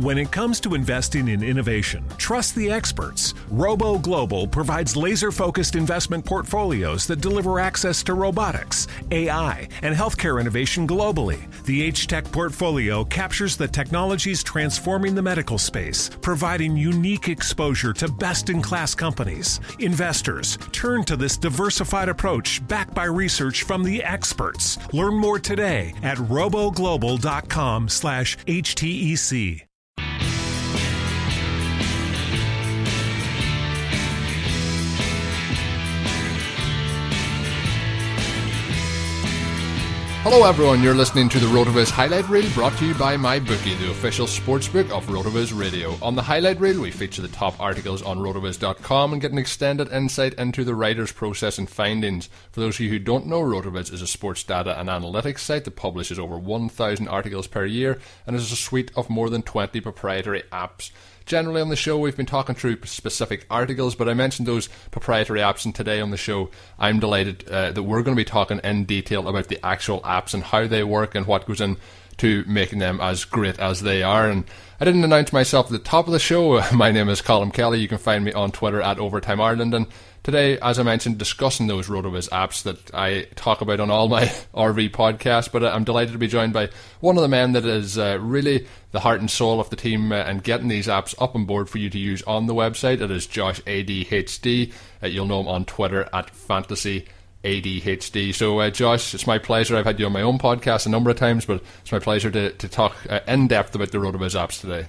When it comes to investing in innovation, trust the experts. Robo Global provides laser focused investment portfolios that deliver access to robotics, AI, and healthcare innovation globally. The HTEC portfolio captures the technologies transforming the medical space, providing unique exposure to best in class companies. Investors turn to this diversified approach backed by research from the experts. Learn more today at roboglobal.com slash HTEC. Hello, everyone. You're listening to the RotoViz highlight reel brought to you by MyBookie, the official sportsbook of RotoViz Radio. On the highlight reel, we feature the top articles on RotoViz.com and get an extended insight into the writer's process and findings. For those of you who don't know, RotoViz is a sports data and analytics site that publishes over 1,000 articles per year and is a suite of more than 20 proprietary apps. Generally on the show, we've been talking through specific articles, but I mentioned those proprietary apps, and today on the show, I'm delighted uh, that we're going to be talking in detail about the actual apps and how they work and what goes into making them as great as they are. And I didn't announce myself at the top of the show. My name is Colm Kelly. You can find me on Twitter at Overtime Ireland. And today, as I mentioned, discussing those RotoViz apps that I talk about on all my RV podcasts. But I'm delighted to be joined by one of the men that is uh, really the heart and soul of the team uh, and getting these apps up on board for you to use on the website. It is Josh ADHD. Uh, you'll know him on Twitter at Fantasy. ADHD. So, uh, Josh, it's my pleasure. I've had you on my own podcast a number of times, but it's my pleasure to, to talk uh, in depth about the RotoViz apps today.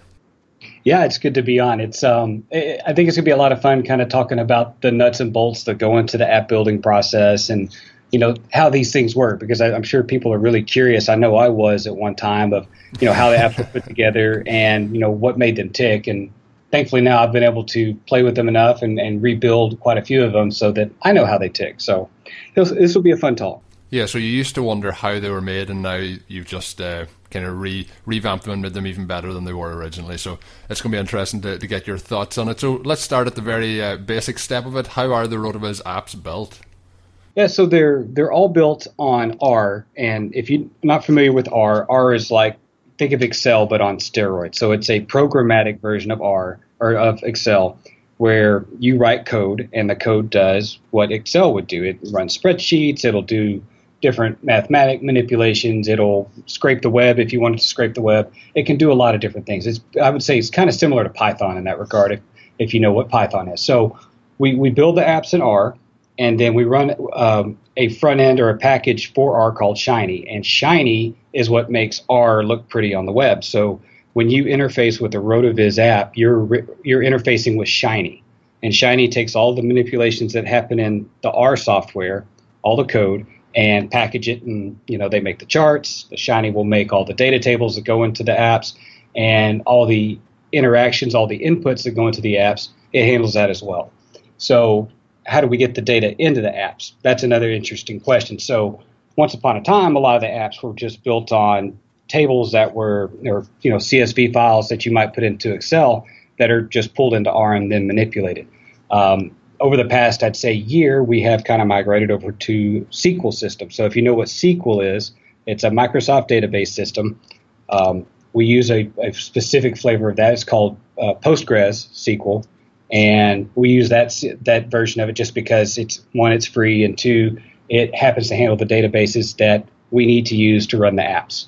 Yeah, it's good to be on. It's um, I think it's gonna be a lot of fun, kind of talking about the nuts and bolts that go into the app building process, and you know how these things work. Because I, am sure people are really curious. I know I was at one time of you know how the apps were put together and you know what made them tick. And thankfully now I've been able to play with them enough and, and rebuild quite a few of them so that I know how they tick. So this, this will be a fun talk. Yeah, so you used to wonder how they were made, and now you've just uh, kind of re revamped them and made them even better than they were originally. So it's going to be interesting to, to get your thoughts on it. So let's start at the very uh, basic step of it. How are the RotoViz apps built? Yeah, so they're they're all built on R, and if you're not familiar with R, R is like think of Excel but on steroids. So it's a programmatic version of R or of Excel where you write code and the code does what Excel would do. It runs spreadsheets, it'll do different mathematic manipulations. It'll scrape the web if you wanted to scrape the web. It can do a lot of different things. It's, I would say it's kind of similar to Python in that regard, if, if you know what Python is. So we, we build the apps in R, and then we run um, a front end or a package for R called Shiny. And Shiny is what makes R look pretty on the web. So when you interface with a RotoViz app, you're you're interfacing with Shiny, and Shiny takes all the manipulations that happen in the R software, all the code, and package it. And, you know, they make the charts. The Shiny will make all the data tables that go into the apps and all the interactions, all the inputs that go into the apps. It handles that as well. So, how do we get the data into the apps? That's another interesting question. So, once upon a time, a lot of the apps were just built on tables that were, or you know, CSV files that you might put into Excel that are just pulled into R and then manipulated. Um, over the past, I'd say, year, we have kind of migrated over to SQL systems. So if you know what SQL is, it's a Microsoft database system. Um, we use a, a, specific flavor of that. It's called uh, Postgres SQL, and we use that that version of it just because it's one, it's free, and two, it happens to handle the databases that we need to use to run the apps.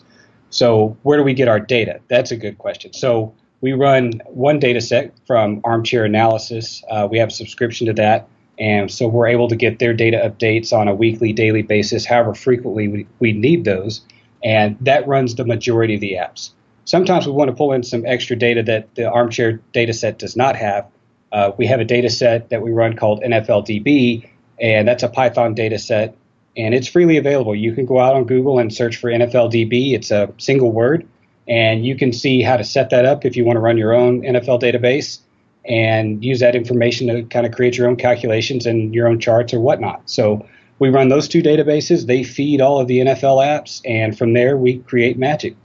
So where do we get our data? That's a good question. So we run one data set from Armchair Analysis. Uh, we have a subscription to that. And so we're able to get their data updates on a weekly, daily basis, however frequently we, we need those. And that runs the majority of the apps. Sometimes we want to pull in some extra data that the Armchair data set does not have. Uh, we have a data set that we run called NFLDB, and that's a Python data set, and it's freely available. You can go out on Google and search for NFLDB. It's a single word, and you can see how to set that up if you want to run your own NFL database and use that information to kind of create your own calculations and your own charts or whatnot. So we run those two databases. They feed all of the NFL apps, and from there we create magic.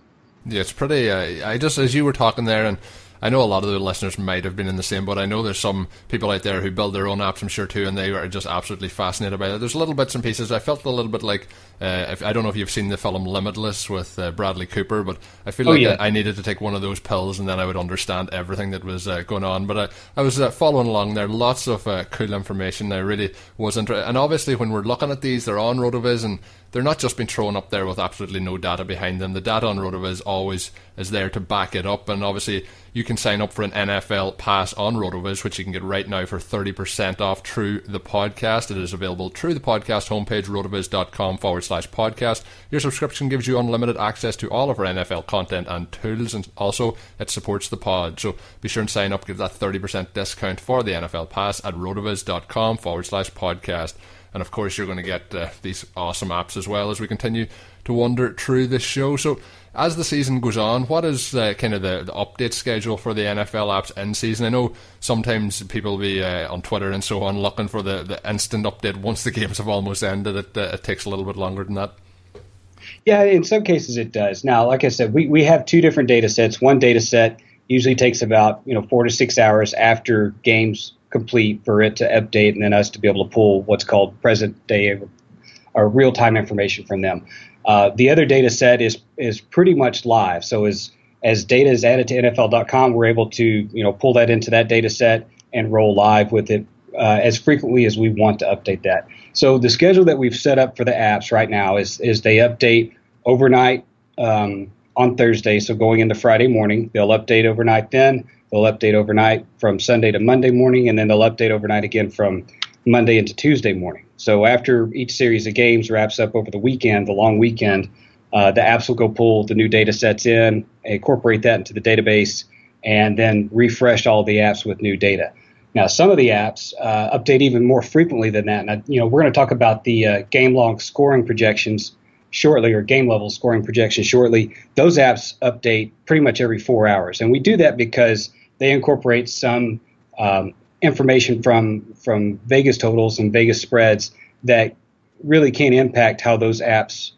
Yeah, it's pretty. Uh, I just as you were talking there, and I know a lot of the listeners might have been in the same boat. I know there's some people out there who build their own apps, I'm sure too, and they are just absolutely fascinated by it. There's little bits and pieces. I felt a little bit like uh, if, I don't know if you've seen the film Limitless with uh, Bradley Cooper, but I feel oh, like yeah. I, I, needed to take one of those pills and then I would understand everything that was uh, going on. But I, I was uh, following along there, lots of uh, cool information. I really was interested, and obviously when we're looking at these, they're on Rotoviz and they're not just being thrown up there with absolutely no data behind them. The data on Rotoviz always is there to back it up, and obviously you can sign up for an NFL pass on Rotoviz, which you can get right now for 30% off through the podcast. It is available through the podcast homepage, rotoviz.com forward slash podcast. Your subscription gives you unlimited access to all of our NFL content and tools, and also it supports the pod. So be sure and sign up, give that 30% discount for the NFL pass at rotoviz.com forward slash podcast. And of course, you're going to get uh, these awesome apps as well as we continue to wander through this show. So, as the season goes on, what is uh, kind of the, the, update schedule for the NFL apps in season? I know sometimes people will be uh, on Twitter and so on looking for the, the instant update once the games have almost ended. It, uh, it takes a little bit longer than that. Yeah, in some cases it does. Now, like I said, we, we have two different data sets. One data set usually takes about you know four to six hours after games complete for it to update and then us to be able to pull what's called present day or real time information from them. Uh, the other data set is is pretty much live. So as as data is added to NFL.com, we're able to you know pull that into that data set and roll live with it uh, as frequently as we want to update that. So the schedule that we've set up for the apps right now is is they update overnight um, on Thursday. So going into Friday morning, they'll update overnight then. They'll update overnight from Sunday to Monday morning, and then they'll update overnight again from Monday into Tuesday morning. So after each series of games wraps up over the weekend, the long weekend, uh, the apps will go pull the new data sets in, incorporate that into the database, and then refresh all the apps with new data. Now, some of the apps uh, update even more frequently than that. And, you know, we're going to talk about the uh, game long scoring projections shortly or game level scoring projections shortly. Those apps update pretty much every four hours. And we do that because they incorporate some um, information from from Vegas totals and Vegas spreads that really can impact how those apps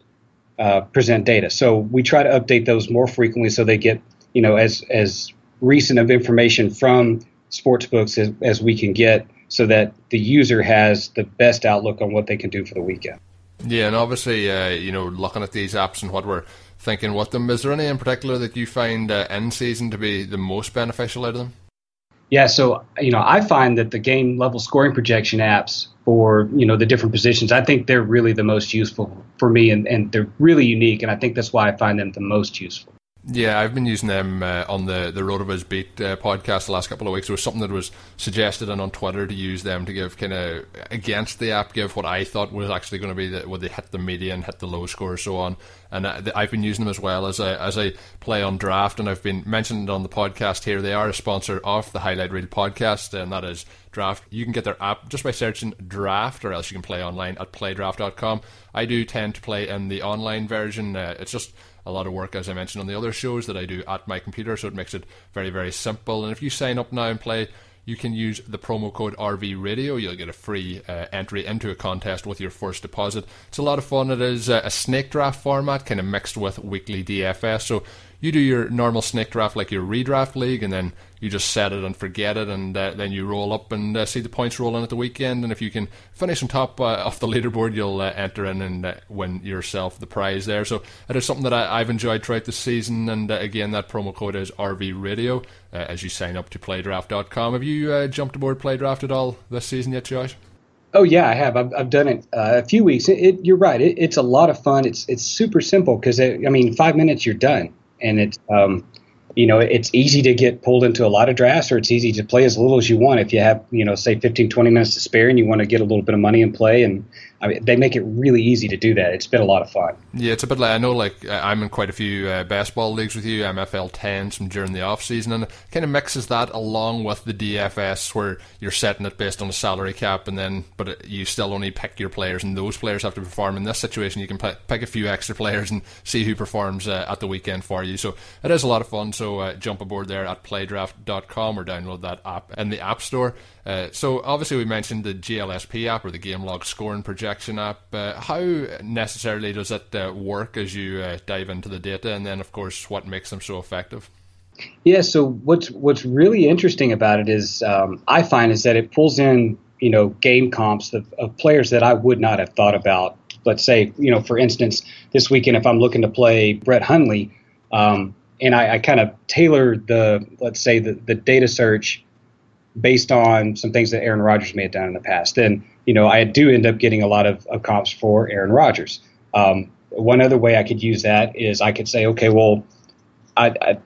uh, present data. So we try to update those more frequently so they get you know as as recent of information from sports books as, as we can get so that the user has the best outlook on what they can do for the weekend. Yeah, and obviously, uh, you know, looking at these apps and what we're thinking with them, is there any in particular that you find uh, in season to be the most beneficial out of them? Yeah, so you know, I find that the game level scoring projection apps for you know the different positions, I think they're really the most useful for me, and, and they're really unique, and I think that's why I find them the most useful. Yeah, I've been using them uh, on the the Rotoviz Beat uh, podcast the last couple of weeks. It was something that was suggested and on Twitter to use them to give kind of against the app, give what I thought was actually going to be the, where they hit the median, hit the low score, so on. And uh, I've been using them as well as I as I play on draft, and I've been mentioned on the podcast here. They are a sponsor of the Highlight Reel podcast, and that is draft. You can get their app just by searching draft, or else you can play online at playdraft.com. I do tend to play in the online version. Uh, it's just a lot of work, as I mentioned on the other shows, that I do at my computer, so it makes it very, very simple. And if you sign up now and play, you can use the promo code RV Radio. You'll get a free uh, entry into a contest with your first deposit. It's a lot of fun. It is uh, a snake draft format, kind of mixed with weekly DFS. So you do your normal snake draft like your redraft league, and then you just set it and forget it, and uh, then you roll up and uh, see the points rolling at the weekend. And if you can finish on top uh, of the leaderboard, you'll uh, enter in and uh, win yourself the prize there. So it is something that I, have enjoyed throughout the season. And uh, again, that promo code is RV Radio as you sign up to PlayDraft.com. Have you jumped aboard PlayDraft at all this season yet, Josh? Oh yeah, I have. I've, I've done it uh, a few weeks. It, it, you're right. It, it's a lot of fun. It's it's super simple because I mean, five minutes you're done and it's um, you know it's easy to get pulled into a lot of drafts or it's easy to play as little as you want. If you have you know say 15 20 minutes to spare and you want to get a little bit of money and play and I mean, they make it really easy to do that. It's been a lot of fun. Yeah it's a bit like i know like i'm in quite a few uh, best ball leagues with you mfl 10s from during the off season and it kind of mixes that along with the dfs where you're setting it based on a salary cap and then but you still only pick your players and those players have to perform. In this situation you can pick, pick a few extra players and see who performs uh, at the weekend for you. So it is a lot of fun. So uh, jump aboard there at playdraft.com or download that app in the App Store. Uh, so, obviously, we mentioned the GLSP app or the Game Log Scoring Projection app. Uh, how necessarily does it uh, work as you uh, dive into the data? And then, of course, what makes them so effective? Yeah, so what's what's really interesting about it is um, I find is that it pulls in you know game comps of, of players that I would not have thought about. Let's say you know for instance this weekend if I'm looking to play Brett Hundley, um, and I, I kind of tailor the let's say the, the data search based on some things that Aaron Rodgers may have done in the past. And you know, I do end up getting a lot of, of comps for Aaron Rodgers. Um, one other way I could use that is I could say, okay, well, I, I,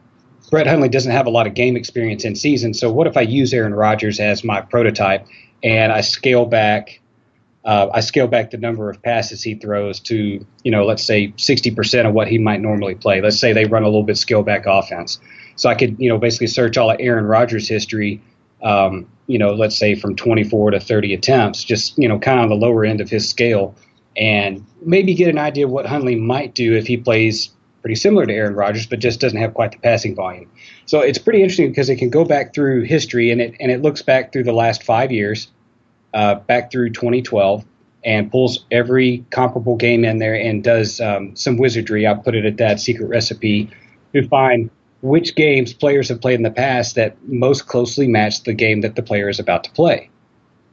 Brett Hundley doesn't have a lot of game experience in season, so what if I use Aaron Rodgers as my prototype and I scale back uh, I scale back the number of passes he throws to, you know, let's say 60% of what he might normally play. Let's say they run a little bit scale back offense. So I could, you know, basically search all of Aaron Rodgers' history, um, you know, let's say from 24 to 30 attempts, just, you know, kind of the lower end of his scale, and maybe get an idea of what Hundley might do if he plays pretty similar to Aaron Rodgers, but just doesn't have quite the passing volume. So it's pretty interesting because it can go back through history and it and it looks back through the last five years uh, back through 2012 and pulls every comparable game in there and does um, some wizardry. I'll put it at that secret recipe to find which games players have played in the past that most closely match the game that the player is about to play.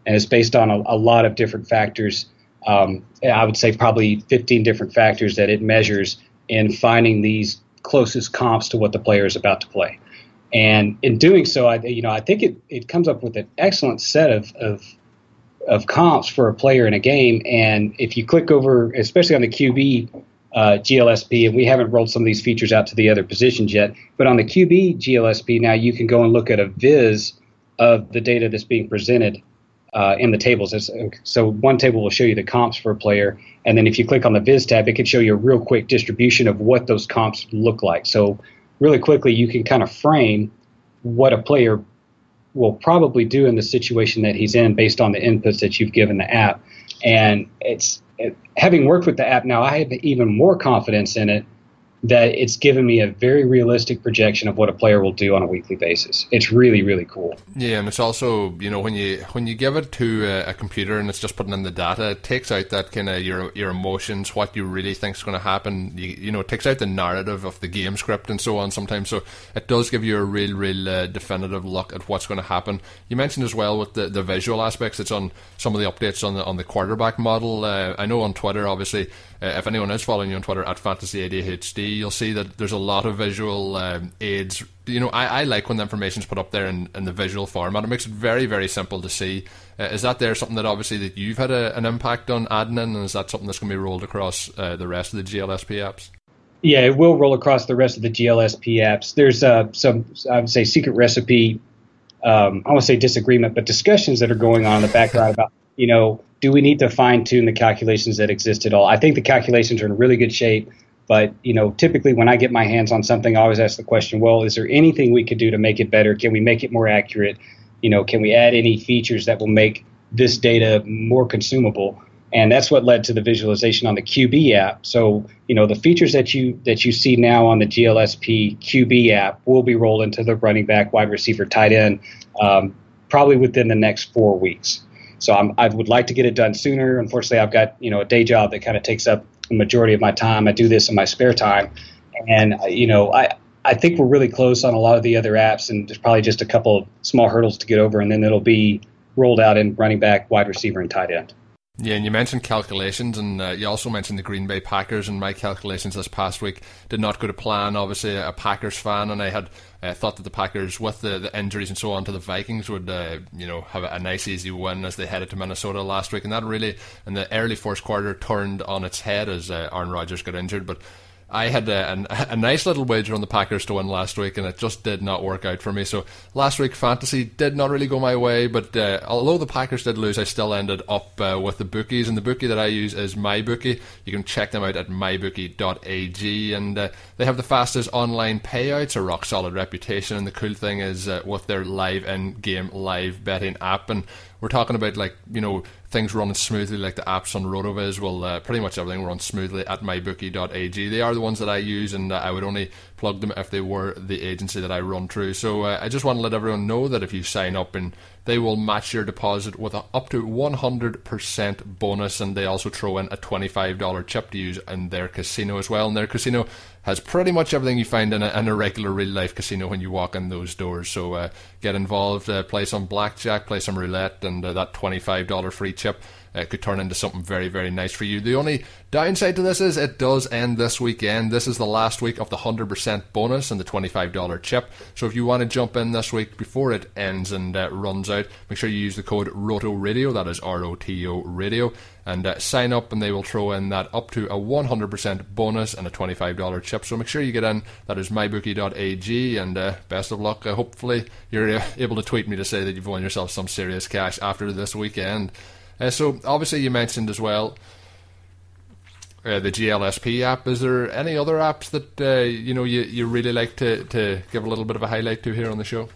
And it's based on a, a lot of different factors. Um, I would say probably 15 different factors that it measures in finding these closest comps to what the player is about to play. And in doing so, I, you know, I think it, it comes up with an excellent set of, of of comps for a player in a game. And if you click over, especially on the QB uh, GLSP, and we haven't rolled some of these features out to the other positions yet, but on the QB GLSP now you can go and look at a viz of the data that's being presented uh, in the tables. So one table will show you the comps for a player, and then if you click on the viz tab, it can show you a real quick distribution of what those comps look like. So really quickly, you can kind of frame what a player will probably do in the situation that he's in based on the inputs that you've given the app. And it's it, having worked with the app now, I have even more confidence in it that it's given me a very realistic projection of what a player will do on a weekly basis. It's really really cool. Yeah, and it's also you know when you when you give it to a, a computer and it's just putting in the data, it takes out that kind of your your emotions, what you really think is going to happen. You, you know, it takes out the narrative of the game script and so on. Sometimes, so it does give you a real real uh, definitive look at what's going to happen. You mentioned as well with the, the visual aspects. It's on some of the updates on the on the quarterback model. Uh, I know on Twitter, obviously uh, if anyone is following you on Twitter at Fantasy ADHD, you'll see that there's a lot of visual um, aids. You know, I, I like when the information is put up there in, in the visual format. It makes it very, very simple to see. Uh, is that there something that obviously that you've had a, an impact on adding in, and is that something that's going to be rolled across uh, the rest of the GLSP apps? Yeah, it will roll across the rest of the GLSP apps. There's uh, some, I would say, secret recipe. Um, I won't say disagreement, but discussions that are going on in the background about, you know, do we need to fine tune the calculations that exist at all? I think the calculations are in really good shape. But you know, typically when I get my hands on something, I always ask the question: Well, is there anything we could do to make it better? Can we make it more accurate? you know, can we add any features that will make this data more consumable? And that's what led to the visualization on the QB app. So, you know, the features that you that you see now on the GLSP QB app will be rolled into the running back, wide receiver, tight end, um, probably within the next four weeks. So I'm, I would like to get it done sooner. Unfortunately, I've got you know a day job that kind of takes up the majority of my time. I do this in my spare time, and uh, you know I I think we're really close on a lot of the other apps, and there's probably just a couple of small hurdles to get over, and then it'll be rolled out in running back, wide receiver, and tight end. Yeah, and you mentioned calculations, and uh, you also mentioned the Green Bay Packers. And my calculations this past week did not go to plan. Obviously, a Packers fan, and I had uh, thought that the Packers, with the, the injuries and so on to the Vikings, would uh, you know have a, nice easy win as they headed to Minnesota last week. And that really, in the early first quarter, turned on its head as uh, Aaron Rodgers got injured. But I had a, a, a, nice little wager on the Packers to win last week, and it just did not work out for me. So last week, fantasy did not really go my way. But uh, although the Packers did lose, I still ended up uh, with the bookies, and the bookie that I use is MyBookie. You can check them out at mybookie.ag, and uh, they have the fastest online payouts, a rock solid reputation. And the cool thing is uh, with their live in-game live betting app, and we're talking about like you know things running smoothly, like the apps on Rotoviz. Well, uh, pretty much everything runs smoothly at mybookie.ag. They are the ones that I use, and uh, I would only plug them if they were the agency that I run through. So uh, I just want to let everyone know that if you sign up and they will match your deposit with a, up to 100% bonus, and they also throw in a $25 chip to use in their casino as well. And their casino has pretty much everything you find in a, in a regular real life casino when you walk in those doors. So uh, get involved, uh, play some blackjack, play some roulette, and uh, that $25 free chip it could turn into something very, very nice for you. The only downside to this is it does end this weekend. This is the last week of the 100% bonus and the $25 chip. So if you want to jump in this week before it ends and uh, runs out, make sure you use the code ROTO Radio, that is R O T O Radio, and uh, sign up, and they will throw in that up to a 100% bonus and a $25 chip. So make sure you get in. That is mybookie.ag, and uh, best of luck. Uh, hopefully, you're uh, able to tweet me to say that you've won yourself some serious cash after this weekend. Uh, so obviously you mentioned as well uh, the GLSP app. Is there any other apps that uh, you know you, you really like to, to give a little bit of a highlight to here on the show?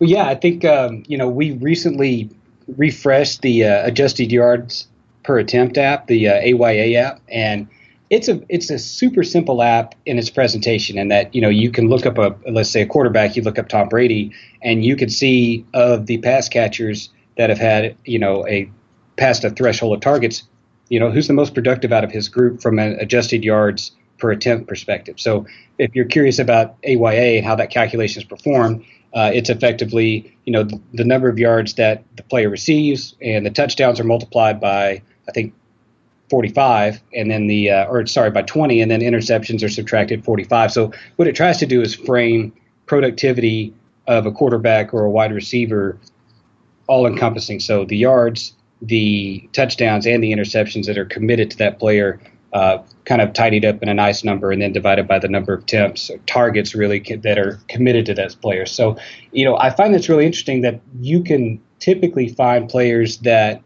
Well, yeah, I think um, you know we recently refreshed the uh, adjusted yards per attempt app, the AYA uh, app, and it's a it's a super simple app in its presentation, and that you know you can look up a let's say a quarterback, you look up Tom Brady, and you can see of the pass catchers that have had you know a past a threshold of targets, you know, who's the most productive out of his group from an adjusted yards per attempt perspective. So if you're curious about AYA and how that calculation is performed, uh, it's effectively, you know, the, the, number of yards that the player receives, and the touchdowns are multiplied by, I think, 45, and then the, uh, or sorry, by 20, and then interceptions are subtracted 45. So what it tries to do is frame productivity of a quarterback or a wide receiver all encompassing. So the yards, the touchdowns and the interceptions that are committed to that player uh, kind of tidied up in a nice number and then divided by the number of attempts or targets really that are committed to that player. So, you know, I find it's really interesting that you can typically find players that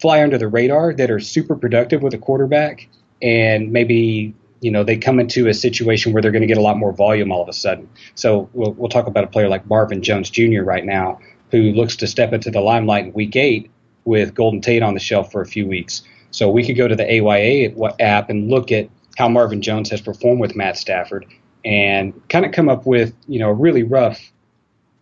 fly under the radar that are super productive with a quarterback and maybe you know they come into a situation where they're going to get a lot more volume all of a sudden. So we'll, we'll talk about a player like Marvin Jones Jr. right now who looks to step into the limelight in week eight with Golden Tate on the shelf for a few weeks. So we could go to the AYA app and look at how Marvin Jones has performed with Matt Stafford and kind of come up with, you know, a really rough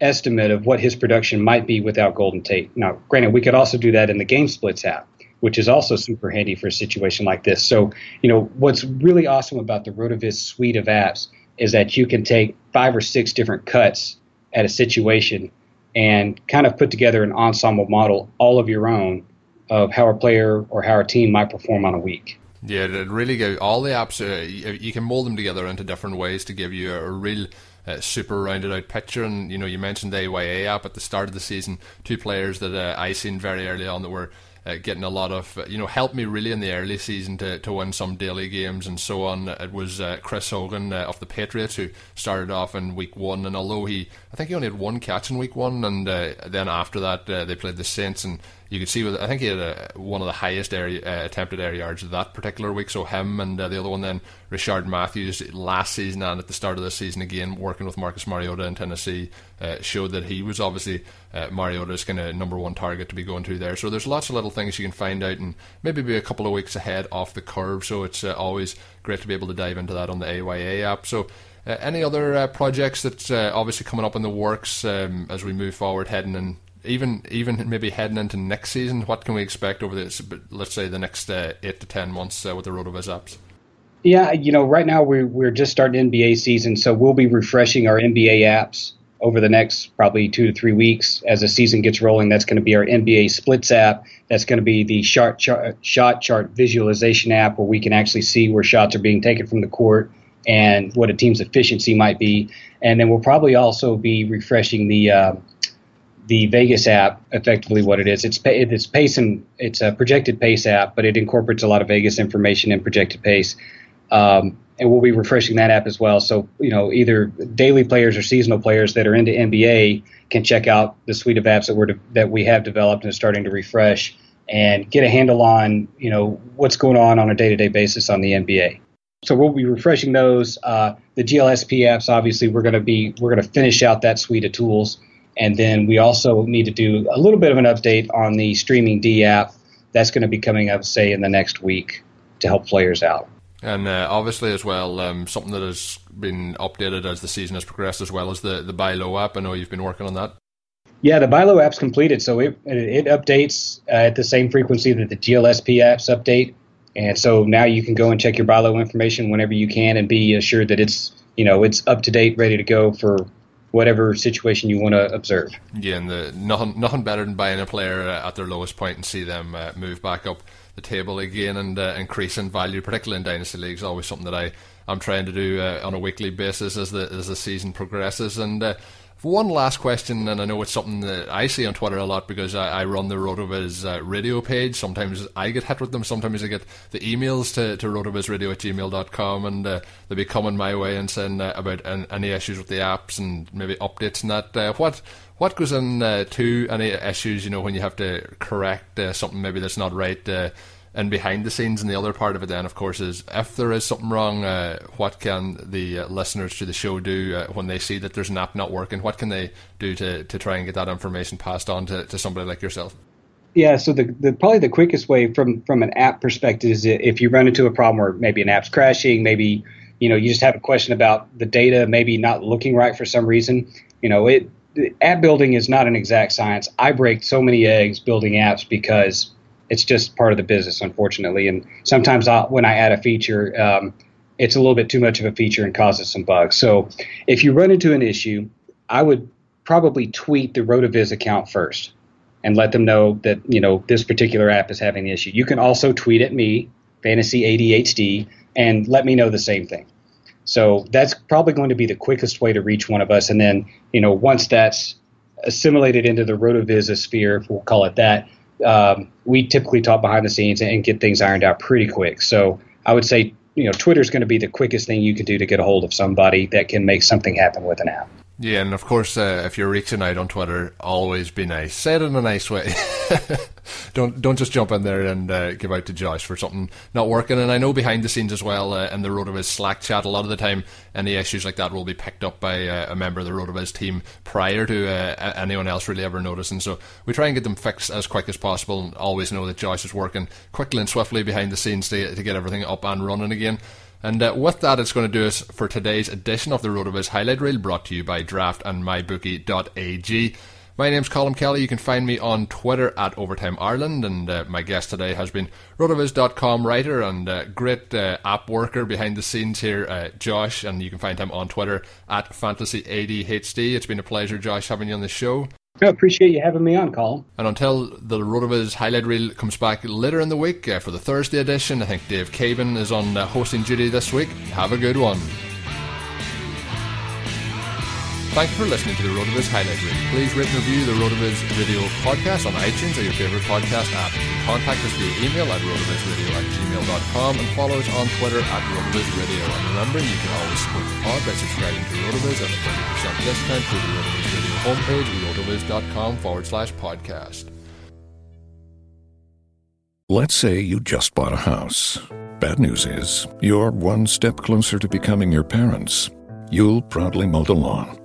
estimate of what his production might be without Golden Tate. Now, granted, we could also do that in the Game Splits app, which is also super handy for a situation like this. So, you know, what's really awesome about the Rotoviz suite of apps is that you can take five or six different cuts at a situation and kind of put together an ensemble model all of your own of how a player or how a team might perform on a week. Yeah, it really give all the apps. Uh, you can mold them together into different ways to give you a, real uh, super rounded out picture. And you know, you mentioned the AYA app at the start of the season. Two players that uh, I seen very early on that were uh, getting a lot of uh, you know helped me really in the early season to, to win some daily games and so on. It was uh, Chris Hogan uh, of the Patriots who started off in week one, and although he I think he only had one catch in week one, and uh, then after that uh, they played the Saints and you could see with I think he had a, one of the highest air, uh, attempted air yards that particular week. So him and uh, the other one then Rishard Matthews last season and at the start of this season again working with Marcus Mariota in Tennessee uh, showed that he was obviously uh, Mariota's kind of number one target to be going to there. So there's lots of little things you can find out and maybe be a couple of weeks ahead off the curve. So it's uh, always great to be able to dive into that on the AYA app. So. Uh, any other projects that's obviously coming up in the works um, as we move forward, heading in even even maybe heading into next season, what can we expect over this? Let's say the next uh, eight to ten months uh, with the Rotoviz apps. Yeah, you know, right now we're we're just starting NBA season, so we'll be refreshing our NBA apps over the next probably two to three weeks as the season gets rolling. That's going to be our NBA Splits app. That's going to be the shot chart, shot chart visualization app where we can actually see where shots are being taken from the court and what a team's efficiency might be. And then we'll probably also be refreshing the uh, the Vegas app, effectively what it is. It's it's pace and it's a projected pace app, but it incorporates a lot of Vegas information and projected pace. Um, and we'll be refreshing that app as well. So you know, either daily players or seasonal players that are into NBA can check out the suite of apps that we're de- that we have developed and starting to refresh and get a handle on you know what's going on on a day-to-day basis on the NBA. So we'll be refreshing those. Uh, the GLSP apps, obviously, we're going to be we're going to finish out that suite of tools and then we also need to do a little bit of an update on the Streaming D app. That's going to be coming up, say, in the next week to help players out. And uh, obviously, as well, um, something that has been updated as the season has progressed, as well as the the Buy Low app. I know you've been working on that. Yeah, the Buy Low app's completed, so it it updates uh, at the same frequency that the GLSP apps update, and so now you can go and check your Buy Low information whenever you can, and be assured that it's you know it's up to date, ready to go for whatever situation you want to observe. Yeah, and the, nothing nothing better than buying a player at their lowest point and see them uh, move back up the table again and uh, increase in value, particularly in dynasty leagues. Always something that I am trying to do uh, on a weekly basis as the as the season progresses. And uh, one last question, and I know it's something that I see on Twitter a lot because I, I run the Rotoviz uh, radio page. Sometimes I get hit with them, sometimes I get the emails to, to rotovizradio at gmail.com, and uh, they be coming my way and saying uh, about any issues with the apps and maybe updates and that. Uh, what what goes in uh, any issues, you know, when you have to correct uh, something maybe that's not right? And behind the scenes. And the other part of it, then, of course, is if there is something wrong, uh, what can the uh, listeners to the show do uh, when they see that there's an app not working? What can they do to, to try and get that information passed on to, to somebody like yourself? Yeah, so the, the probably the quickest way from from an app perspective is if you run into a problem where maybe an app's crashing, maybe you know you just have a question about the data maybe not looking right for some reason. You know, it app building is not an exact science. I break so many eggs building apps because it's just part of the business, unfortunately. And sometimes I'll, when I add a feature, um, it's a little bit too much of a feature and causes some bugs. So if you run into an issue, I would probably tweet the Rotoviz account first and let them know that you know this particular app is having the issue. You can also tweet at me, Fantasy ADHD, and let me know the same thing. So that's probably going to be the quickest way to reach one of us. And then you know once that's assimilated into the Rotoviz sphere, we'll call it that, um, we typically talk behind the scenes and get things ironed out pretty quick. So I would say, you know, Twitter is going to be the quickest thing you can do to get a hold of somebody that can make something happen with an app. Yeah, and of course, uh, if you're reaching out on Twitter, always be nice. Say it in a nice way. don't don't just jump in there and uh, give out to Josh for something not working. And I know behind the scenes as well, uh, in the Rotoviz Slack chat, a lot of the time, any issues like that will be picked up by uh, a member of the Rotoviz team prior to uh, anyone else really ever noticing. So we try and get them fixed as quick as possible, and always know that Josh is working quickly and swiftly behind the scenes to, to get everything up and running again. And uh, with that, it's going to do us for today's edition of the Rotoviz Highlight Reel, brought to you by Draft and MyBookie.ag. My name's Colm Kelly. You can find me on Twitter at Overtime Ireland, and uh, my guest today has been Rotoviz.com writer and uh, great uh, app worker behind the scenes here, uh, Josh, and you can find him on Twitter at FantasyADHD. It's been a pleasure, Josh, having you on the show. I appreciate you having me on, Colm. And until the Rotoviz highlight reel comes back later in the week uh, for the Thursday edition, I think Dave Caban is on uh, hosting duty this week. Have a good one. Thank you for listening to the Rotoviz Highlight Reel. Please rate and review the Rotoviz Radio podcast on iTunes or your favorite podcast app. Contact us via email at rotovizradio at gmail.com and follow us on Twitter at Rotoviz Radio. And remember, you can always support the pod by subscribing to Rotoviz at a 30% discount through the Rotoviz Radio homepage, rotoviz.com forward slash podcast. Let's say you just bought a house. Bad news is, you're one step closer to becoming your parents. You'll proudly mow the lawn.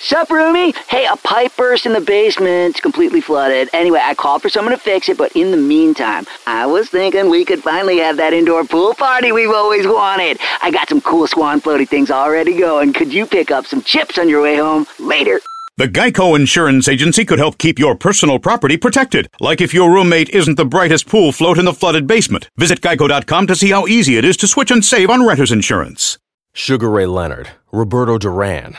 Sup, roomie? Hey, a pipe burst in the basement. It's completely flooded. Anyway, I called for someone to fix it, but in the meantime, I was thinking we could finally have that indoor pool party we've always wanted. I got some cool swan floaty things already going. Could you pick up some chips on your way home? Later. The Geico Insurance Agency could help keep your personal property protected, like if your roommate isn't the brightest pool float in the flooded basement. Visit geico.com to see how easy it is to switch and save on renter's insurance. Sugar Ray Leonard, Roberto Duran,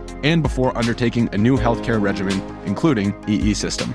and before undertaking a new healthcare regimen, including EE system.